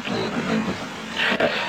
Guys.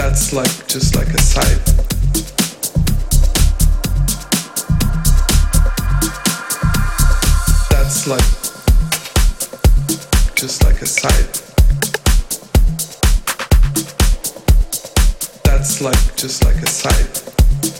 that's like just like a side that's like just like a side that's like just like a side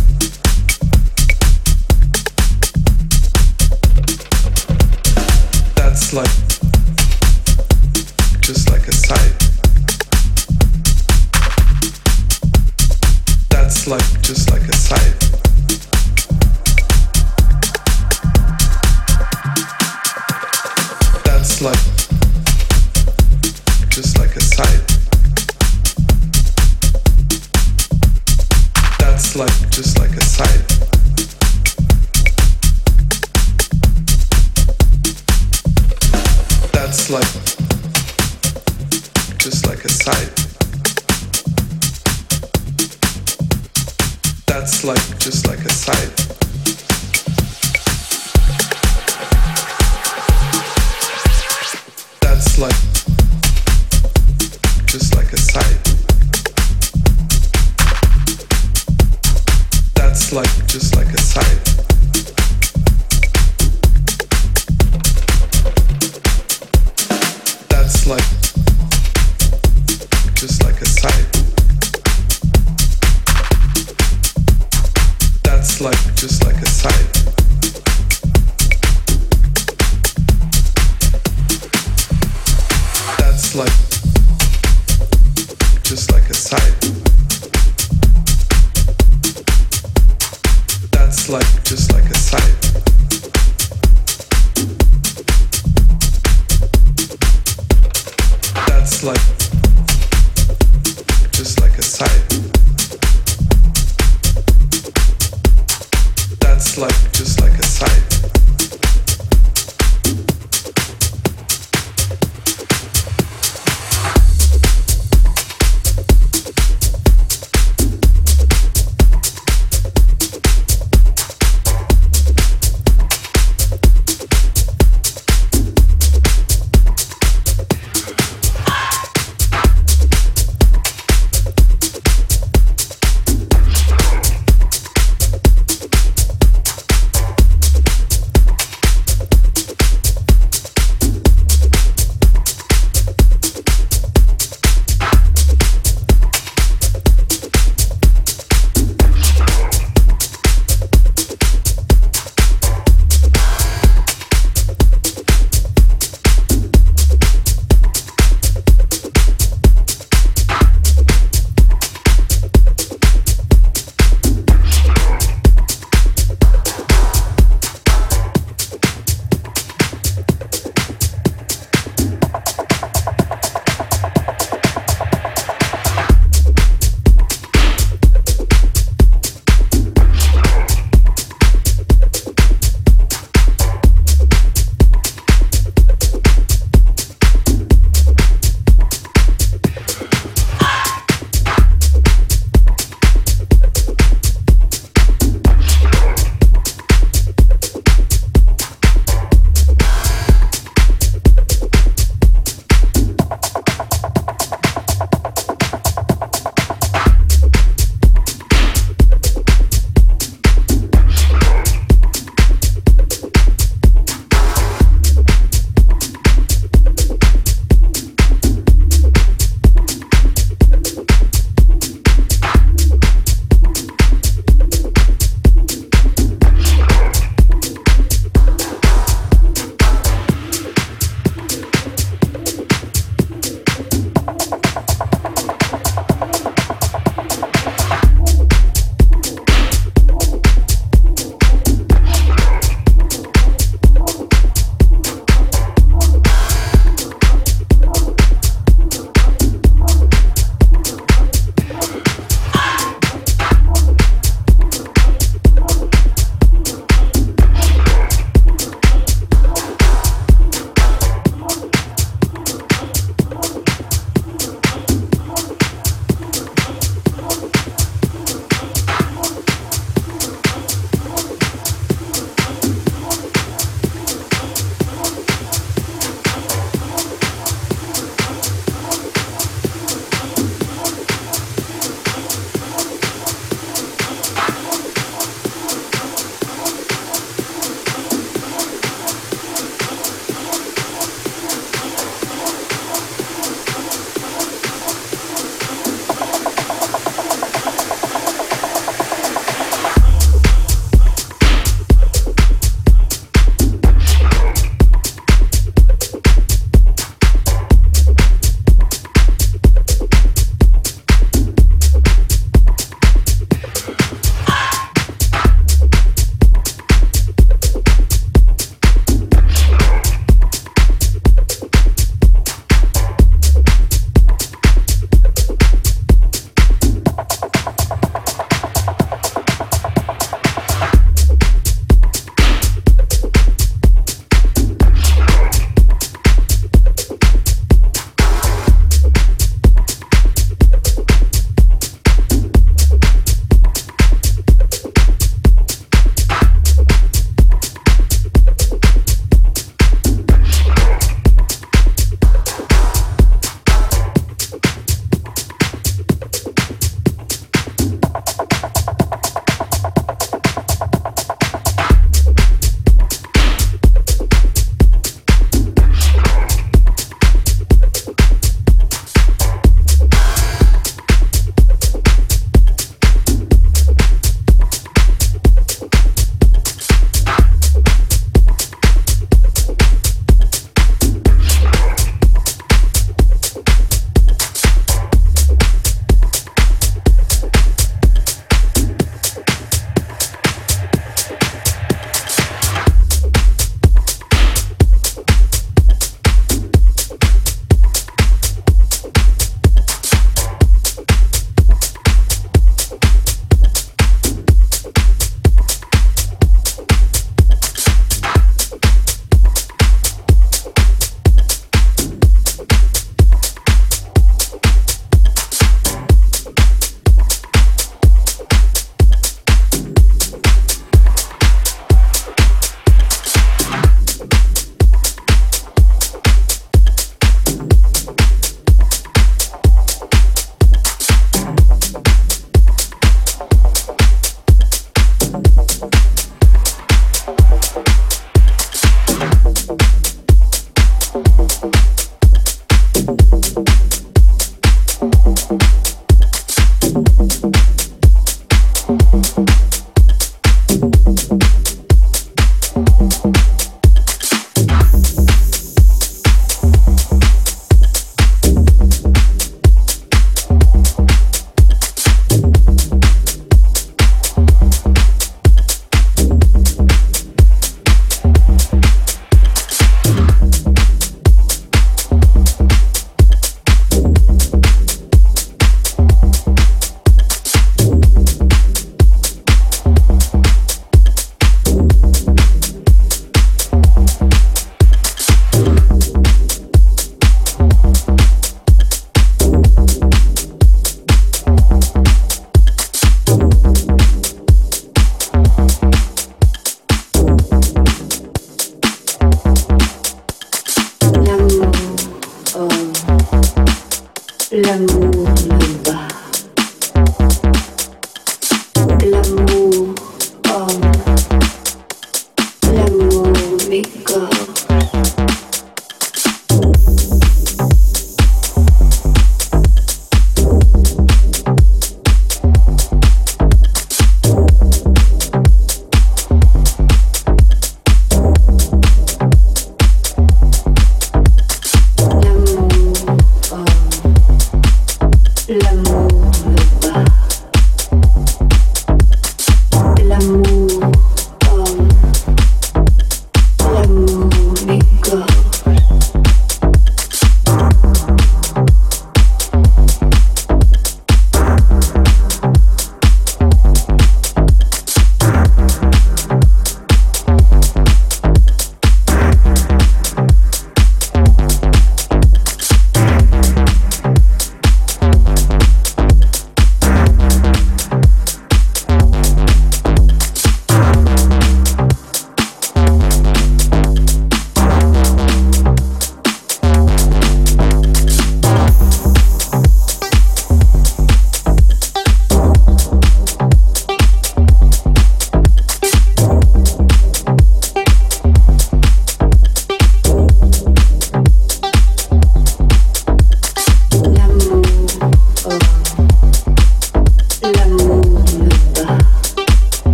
like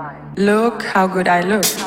'Cause I look.